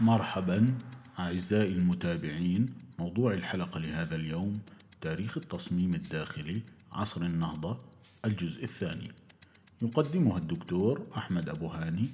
مرحبا أعزائي المتابعين موضوع الحلقة لهذا اليوم تاريخ التصميم الداخلي عصر النهضة الجزء الثاني. يقدمها الدكتور أحمد أبو هاني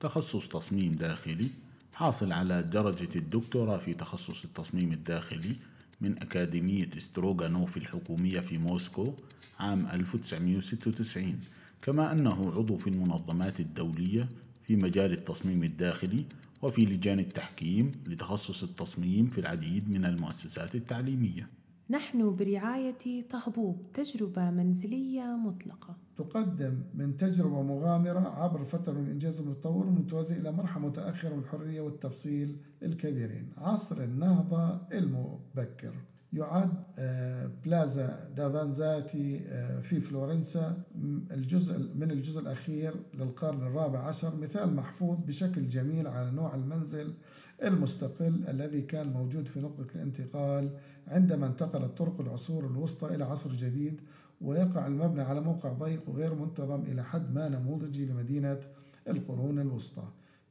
تخصص تصميم داخلي حاصل على درجة الدكتوراه في تخصص التصميم الداخلي من أكاديمية ستروغانوف الحكومية في موسكو عام 1996 كما أنه عضو في المنظمات الدولية في مجال التصميم الداخلي وفي لجان التحكيم لتخصص التصميم في العديد من المؤسسات التعليمية. نحن برعاية طهبوب تجربة منزلية مطلقة. تقدم من تجربة مغامرة عبر فترة من الإنجاز المتطور المتوازي إلى مرحلة متأخرة من الحرية والتفصيل الكبيرين. عصر النهضة المبكر. يعد آه، بلازا دافانزاتي آه، في فلورنسا. الجزء من الجزء الأخير للقرن الرابع عشر مثال محفوظ بشكل جميل على نوع المنزل المستقل الذي كان موجود في نقطة الانتقال عندما انتقلت طرق العصور الوسطى إلى عصر جديد ويقع المبنى على موقع ضيق وغير منتظم إلى حد ما نموذجي لمدينة القرون الوسطى.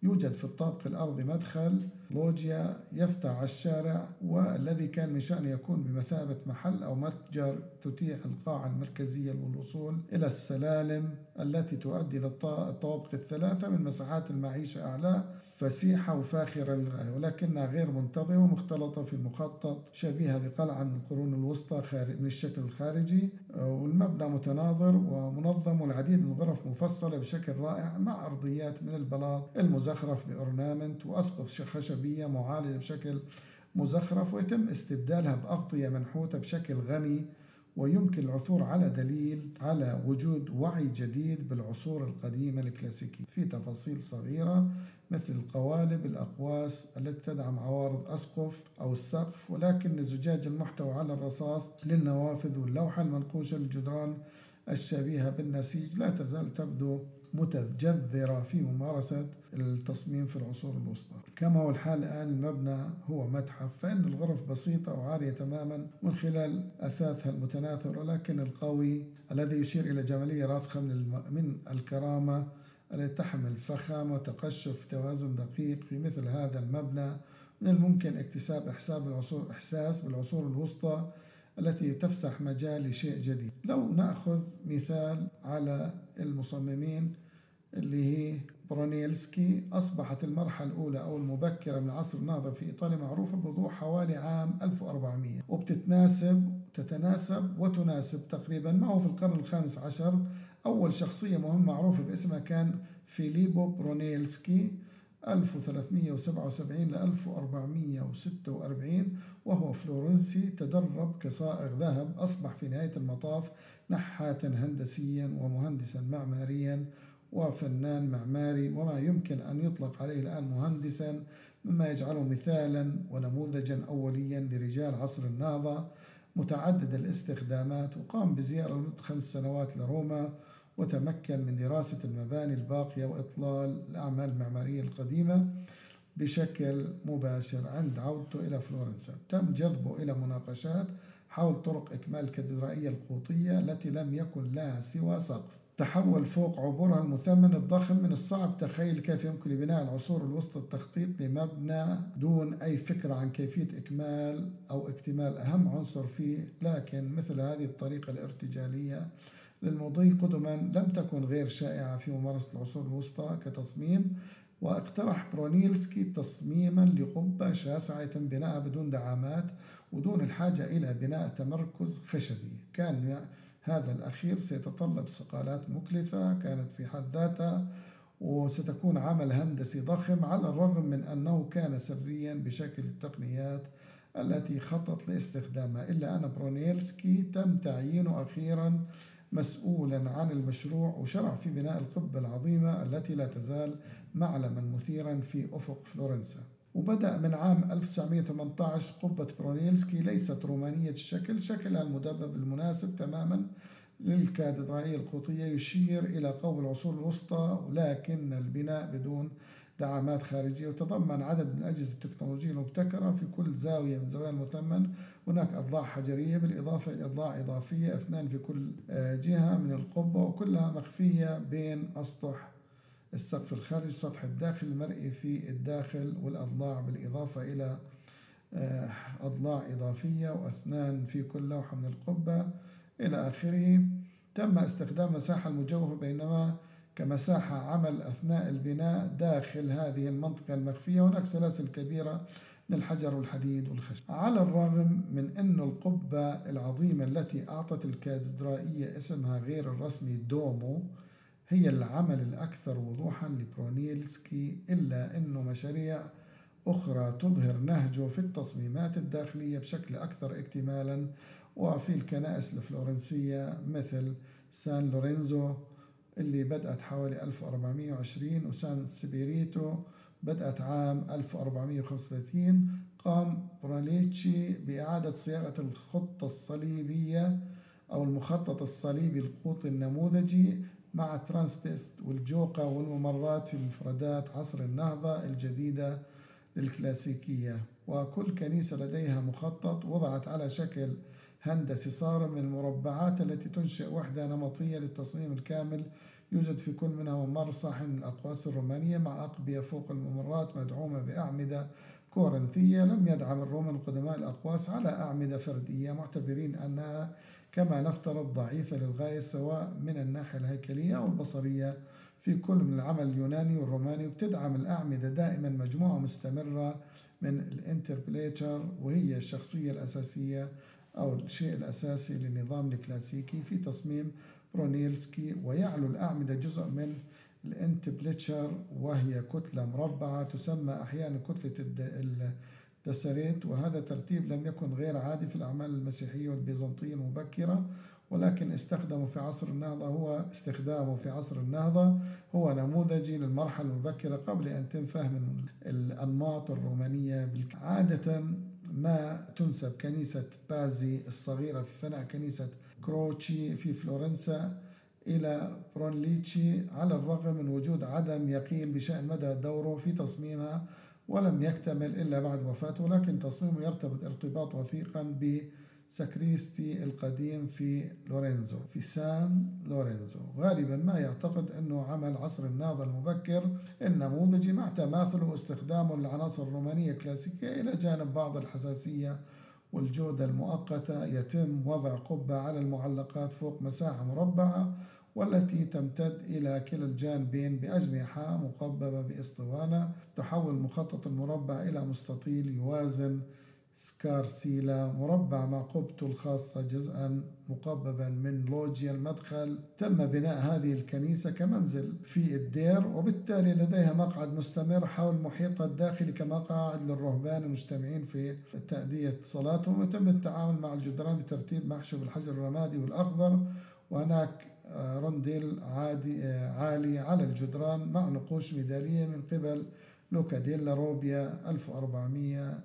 يوجد في الطابق الأرضي مدخل لوجيا يفتح على الشارع والذي كان من شأنه يكون بمثابة محل أو متجر تتيح القاعة المركزية للوصول إلى السلالم التي تؤدي للطوابق الثلاثة من مساحات المعيشة أعلى فسيحة وفاخرة للغاية ولكنها غير منتظمة ومختلطة في المخطط شبيهة بقلعة من القرون الوسطى من الشكل الخارجي والمبنى متناظر ومنظم والعديد من الغرف مفصلة بشكل رائع مع أرضيات من البلاط المزخرف بأورنامنت وأسقف خشبية معالجة بشكل مزخرف ويتم استبدالها بأغطية منحوتة بشكل غني ويمكن العثور على دليل على وجود وعي جديد بالعصور القديمة الكلاسيكية. في تفاصيل صغيرة مثل القوالب الأقواس التي تدعم عوارض أسقف أو السقف ولكن الزجاج المحتوى على الرصاص للنوافذ واللوحة المنقوشة للجدران الشبيهة بالنسيج لا تزال تبدو متجذرة في ممارسة التصميم في العصور الوسطى. كما هو الحال الآن المبنى هو متحف فإن الغرف بسيطة وعارية تماما من خلال أثاثها المتناثر ولكن القوي الذي يشير إلى جمالية راسخة من الكرامة التي تحمل فخامة وتقشف توازن دقيق في مثل هذا المبنى من الممكن اكتساب إحساب العصور إحساس بالعصور الوسطى التي تفسح مجال لشيء جديد. لو نأخذ مثال على المصممين اللي هي برونيلسكي أصبحت المرحلة الأولى أو المبكرة من عصر النهضة في إيطاليا معروفة بوضوح حوالي عام 1400 وبتتناسب تتناسب وتناسب تقريبا. ما هو في القرن الخامس عشر؟ أول شخصية مهمة معروفة باسمها كان فيليبو برونيلسكي 1377 ل 1446 وهو فلورنسي تدرب كصائغ ذهب أصبح في نهاية المطاف نحاتا هندسيا ومهندسا معماريا. وفنان معماري وما يمكن أن يطلق عليه الآن مهندسا مما يجعله مثالا ونموذجا أوليا لرجال عصر النهضة. متعدد الاستخدامات وقام بزيارة لمدة خمس سنوات لروما وتمكن من دراسة المباني الباقية وإطلال الأعمال المعمارية القديمة بشكل مباشر عند عودته إلى فلورنسا. تم جذبه إلى مناقشات حول طرق إكمال الكاتدرائية القوطية التي لم يكن لها سوى سقف. تحول فوق عبورها المثمن الضخم من الصعب تخيل كيف يمكن لبناء العصور الوسطى التخطيط لمبنى دون أي فكرة عن كيفية إكمال أو اكتمال أهم عنصر فيه. لكن مثل هذه الطريقة الارتجالية للمضي قدما لم تكن غير شائعة في ممارسة العصور الوسطى كتصميم واقترح برونيلسكي تصميما لقبة شاسعة يتم بناءها بدون دعامات ودون الحاجة إلى بناء تمركز خشبي. كان هذا الأخير سيتطلب صقالات مكلفة كانت في حد ذاتها وستكون عمل هندسي ضخم على الرغم من أنه كان سريا بشكل التقنيات التي خطط لاستخدامها. إلا أن برونيلسكي تم تعيينه أخيرا مسؤولا عن المشروع وشرع في بناء القبة العظيمة التي لا تزال معلما مثيرا في أفق فلورنسا. وبدأ من عام 1918 قبة برونيلسكي ليست رومانية الشكل شكلها المدبب المناسب تماما للكاتدرائية القوطية يشير إلى قوم العصور الوسطى ولكن البناء بدون دعامات خارجية وتضمن عدد من الأجهزة التكنولوجية المبتكرة في كل زاوية من زوايا المثمن. هناك أضلاع حجرية بالإضافة إلى أضلاع إضافية أثنان في كل آه، جهة من القبة وكلها مخفية بين أسطح السقف الخارجي السطح الداخلي المرئي في الداخل والأضلاع بالإضافة إلى آه، أضلاع إضافية وأثنان في كل لوحة من القبة إلى آخره. تم استخدام مساحة المجوفة بينما كمساحة عمل أثناء البناء داخل هذه المنطقة المخفية. هناك سلاسل كبيرة من الحجر والحديد والخشب. على الرغم من أن القبة العظيمة التي أعطت الكاتدرائية اسمها غير الرسمي دومو هي العمل الأكثر وضوحا لبرونيلسكي إلا أنه مشاريع أخرى تظهر نهجه في التصميمات الداخلية بشكل أكثر اكتمالا وفي الكنائس الفلورنسية مثل سان لورينزو اللي بدأت حوالي 1420 وسان سبيريتو بدأت عام 1435 قام برونيلسكي بإعادة صياغة الخطة الصليبية أو المخطط الصليبي القوطي النموذجي مع transepts والجوقة والممرات في مفردات عصر النهضة الجديدة للكلاسيكية. وكل كنيسة لديها مخطط وضعت على شكل هندسي صارم من المربعات التي تنشئ وحدة نمطية للتصميم الكامل. يوجد في كل منها ممر صاحن الأقواس الرومانية مع أقبية فوق الممرات مدعومة بأعمدة كورنثية. لم يدعم الرومان القدماء الأقواس على أعمدة فردية معتبرين أنها كما نفترض ضعيفة للغاية سواء من الناحية الهيكلية أو البصرية. في كل من العمل اليوناني والروماني وبتدعم الأعمدة دائما مجموعة مستمرة من ال entablature وهي الشخصية الأساسية أو الشيء الأساسي للنظام الكلاسيكي في تصميم برونيلسكي ويعلو الأعمدة جزء من ال entablature وهي كتلة مربعة تسمى أحيانا كتلة ال dosseret وهذا ترتيب لم يكن غير عادي في الأعمال المسيحية والبيزنطية المبكرة ولكن استخدمه في عصر النهضة هو استخدامه في عصر النهضة هو نموذجي للمرحلة المبكرة قبل أن تم فهم الأنماط الرومانية عادة ما تنسب كنيسة بازي الصغيرة في فناء كنيسة كروتشي في فلورنسا إلى برونليتشي على الرغم من وجود عدم يقين بشأن مدى دوره في تصميمها ولم يكتمل إلا بعد وفاته ولكن تصميمه يرتبط ارتباط وثيقا ب سكريستي القديم في لورينزو في سان لورينزو. غالبا ما يعتقد أنه عمل عصر النهضة المبكر النموذجي مع تماثله واستخدامه للعناصر الرومانية الكلاسيكية إلى جانب بعض الحساسية والجودة المؤقتة. يتم وضع قبة على المعلقات فوق مساحة مربعة والتي تمتد إلى كلا الجانبين بأجنحة مقببة بإسطوانة تحول مخطط المربع إلى مستطيل يوازن سكارسيلا مربع مع قبته الخاصة جزءا مقببا من لوجيا المدخل. تم بناء هذه الكنيسة كمنزل في الدير وبالتالي لديها مقعد مستمر حول محيطها الداخلي كمقاعد للرهبان المجتمعين في تأدية صلاتهم. وتم التعامل مع الجدران بترتيب محشو بالحجر الرمادي والأخضر. وهناك آه، رنديل عادي آه، عالي على الجدران مع نقوش ميدالية من قبل لوكا ديلا روبيا 1400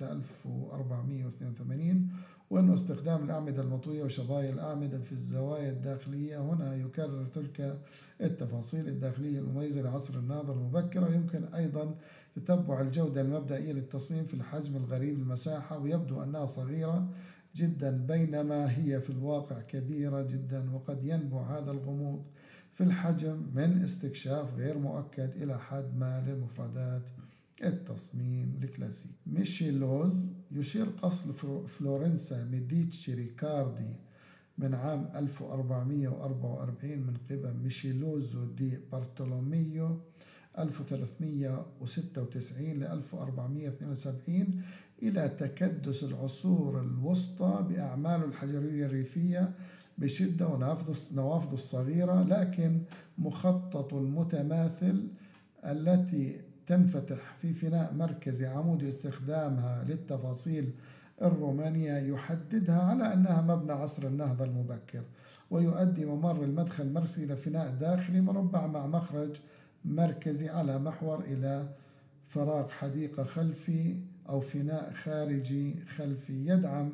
ل 1482 وأنه استخدام الأعمدة المطوية وشظايا الأعمدة في الزوايا الداخلية. هنا يكرر تلك التفاصيل الداخلية المميزة لعصر النهضة المبكرة يمكن أيضا تتبع الجودة المبدئية للتصميم في الحجم الغريب المساحة ويبدو أنها صغيرة جدا بينما هي في الواقع كبيرة جدا وقد ينبع هذا الغموض في الحجم من استكشاف غير مؤكد إلى حد ما للمفردات. التصميم الكلاسيكي ميشيلوزو يشير قصر فلورنسا ميديتشي ريكاردي من عام 1444 من قبل ميشيلوزو دي بارتولوميو 1396 ل 1472 إلى تكدس العصور الوسطى بأعماله الحجرية الريفية بشدة ونوافذه الصغيرة لكن مخطط المتماثل التي تنفتح في فناء مركزي عمودي استخدامها للتفاصيل الرومانية يحددها على أنها مبنى عصر النهضة المبكر ويؤدي ممر المدخل المرسي إلى فناء داخلي مربع مع مخرج مركزي على محور إلى فراغ حديقة خلفي أو فناء خارجي خلفي يدعم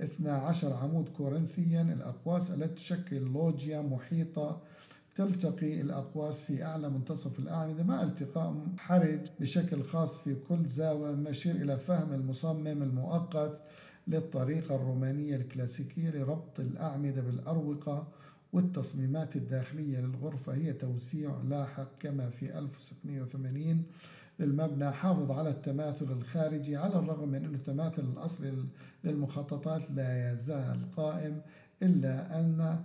12 عمود كورنثيا الأقواس التي تشكل لوجيا محيطة تلتقي الأقواس في أعلى منتصف الأعمدة مع التقاء حرج بشكل خاص في كل زاوية مشير إلى فهم المصمم المؤقت للطريقة الرومانية الكلاسيكية لربط الأعمدة بالأروقة والتصميمات الداخلية للغرفة. هي توسيع لاحق كما في 1680 للمبنى حافظ على التماثل الخارجي على الرغم من أن التماثل الأصلي للمخططات لا يزال قائم إلا أن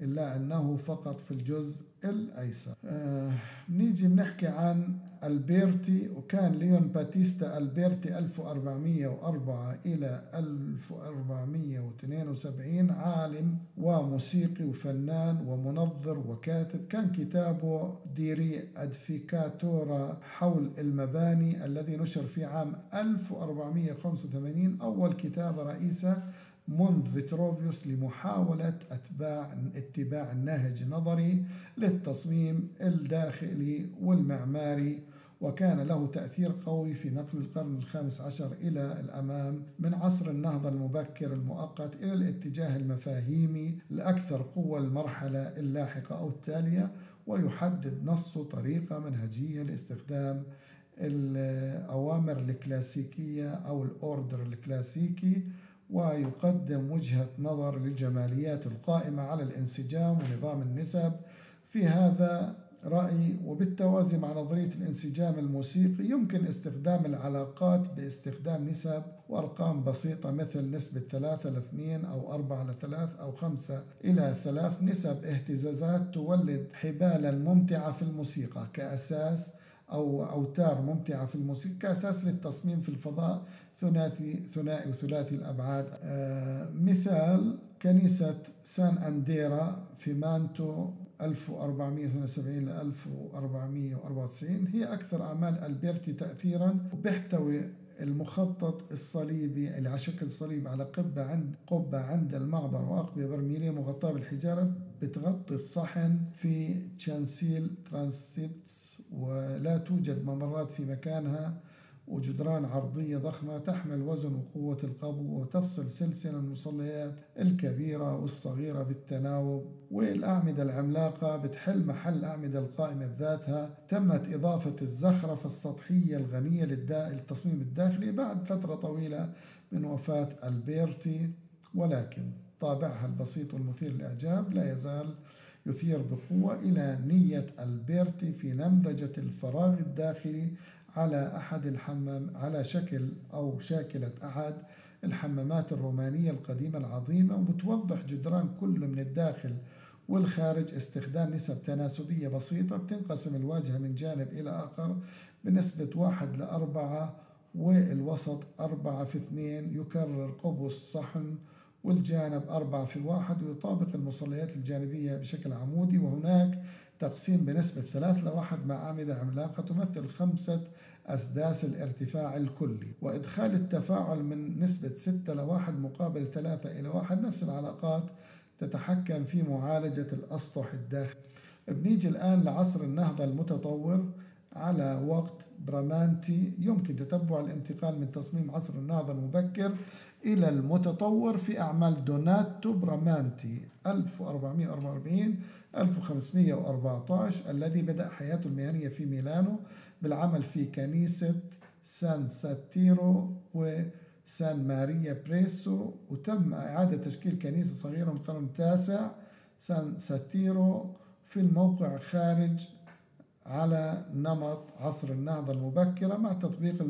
إلا أنه فقط في الجزء الأيسر. آه نيجي بنحكي عن ألبيرتي وكان ليون باتيستا ألبيرتي 1404 إلى 1472 عالم وموسيقي وفنان ومنظر وكاتب. كان كتابه ديري أدفيكاتورا حول المباني الذي نشر في عام 1485 أول كتاب رئيسة منذ فيتروفيوس لمحاولة أتباع اتباع النهج النظري للتصميم الداخلي والمعماري وكان له تأثير قوي في نقل القرن الخامس عشر إلى الأمام من عصر النهضة المبكر المؤقت إلى الاتجاه المفاهيمي الأكثر قوة المرحلة اللاحقة أو التالية ويحدد نص طريقة منهجية لاستخدام الأوامر الكلاسيكية أو الأوردر الكلاسيكي ويقدم وجهة نظر للجماليات القائمة على الانسجام ونظام النسب. في هذا رأي وبالتوازي مع نظرية الانسجام الموسيقي يمكن استخدام العلاقات باستخدام نسب وأرقام بسيطة مثل نسبة 3 ل 2 أو 4 ل 3 أو 5 إلى 3 نسب. اهتزازات تولد حبالا ممتعة في الموسيقى كأساس أو أوتار ممتعة في الموسيقى كأساس للتصميم في الفضاء. ثلاثي ثنائي وثلاثي الأبعاد. آه مثال كنيسة سان أندريا في مانتو 1472 ل 1494 هي أكثر أعمال ألبرتي تأثيرا وبيحتوي المخطط الصليبي اللي على شكل صليب على قبة عند قبة عند المعبر وأقبية برميلية مغطاة بالحجارة بتغطي الصحن في chancel transepts ولا توجد ممرات في مكانها. وجدران عرضية ضخمة تحمل وزن وقوة القبو وتفصل سلسلة المصليات الكبيرة والصغيرة بالتناوب والأعمدة العملاقة بتحل محل الأعمدة القائمة بذاتها. تمت إضافة الزخرفة السطحية الغنية للتصميم الداخلي بعد فترة طويلة من وفاة ألبرتي ولكن طابعها البسيط والمثير للإعجاب لا يزال يثير بقوة إلى نية ألبرتي في نمذجة الفراغ الداخلي على أحد الحمام على شكل أو شاكلة أحد الحمامات الرومانية القديمة العظيمة وبتوضح جدران كل من الداخل والخارج استخدام نسب تناسبية بسيطة بتنقسم الواجهة من جانب إلى آخر بنسبة واحد لأربعة والوسط أربعة في اثنين يكرر قبو الصحن والجانب أربعة في واحد ويطابق المصليات الجانبية بشكل عمودي وهناك تقسيم بنسبة ثلاث لواحد مع أعمدة عملاقة تمثل خمسة أسداس الارتفاع الكلي. وإدخال التفاعل من نسبة ستة لواحد مقابل ثلاثة إلى واحد نفس العلاقات تتحكم في معالجة الأسطح الداخلي. بنيجي الآن لعصر النهضة المتطور. على وقت برامانتي يمكن تتبع الانتقال من تصميم عصر النهضة المبكر إلى المتطور في أعمال دوناتو برامانتي. 1444 1514 الذي بدأ حياته المهنية في ميلانو بالعمل في كنيسة سان ساتيرو وسان ماريا بريسو وتم إعادة تشكيل كنيسة صغيرة من القرن التاسع سان ساتيرو في الموقع خارج على نمط عصر النهضة المبكرة مع تطبيق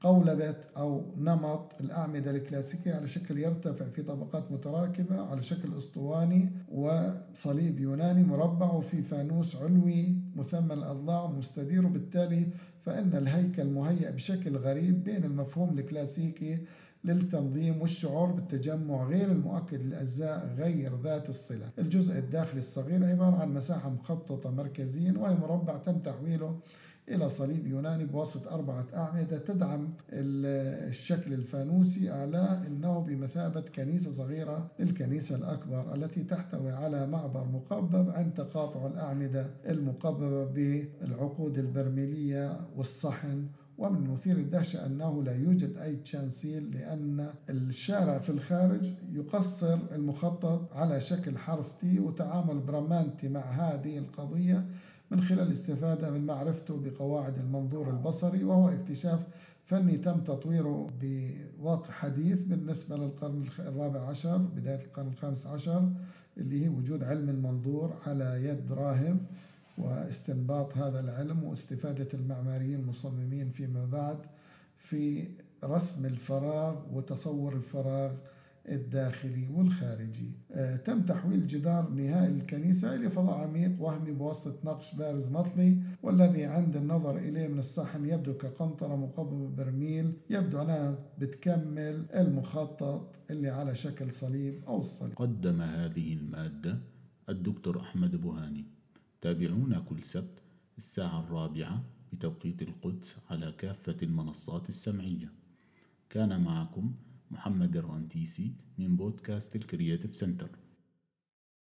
قولبة أو نمط الأعمدة الكلاسيكية على شكل يرتفع في طبقات متراكبة على شكل أسطواني وصليب يوناني مربع وفي فانوس علوي مثمن الأضلاع مستدير وبالتالي فإن الهيكل مهيأ بشكل غريب بين المفهوم الكلاسيكي للتنظيم والشعور بالتجمع غير المؤكد للأجزاء غير ذات الصلة. الجزء الداخلي الصغير عبارة عن مساحة مخططة مركزيا وهي مربع تم تحويله إلى صليب يوناني بواسطة أربعة أعمدة تدعم الشكل الفانوسي أعلاه أنه بمثابة كنيسة صغيرة للكنيسة الأكبر التي تحتوي على معبر مقبب عند تقاطع الأعمدة المقببة بالعقود البرميلية والصحن ومن مثير الدهشة أنه لا يوجد أي chancel لأن الشارع في الخارج يقصر المخطط على شكل حرف T وتعامل برامانتي مع هذه القضية من خلال الاستفادة من معرفته بقواعد المنظور البصري وهو اكتشاف فني تم تطويره بواقع حديث بالنسبة للقرن الرابع عشر بداية القرن الخامس عشر اللي هي وجود علم المنظور على يد راهب. واستنباط هذا العلم واستفادة المعماريين المصممين فيما بعد في رسم الفراغ وتصور الفراغ الداخلي والخارجي. آه، تم تحويل جدار نهائي الكنيسة إلى فضاء عميق وهمي بواسطة نقش بارز مطلي والذي عند النظر إليه من الصحن يبدو كقنطرة مقابلة ببرميل يبدو أنها بتكمل المخطط اللي على شكل صليب أو الصليب قدم هذه المادة الدكتور أحمد بوهاني. تابعونا كل سبت الساعة الرابعة بتوقيت القدس على كافة المنصات السمعية. كان معكم محمد الرنتيسي من بودكاست ال Creative Center.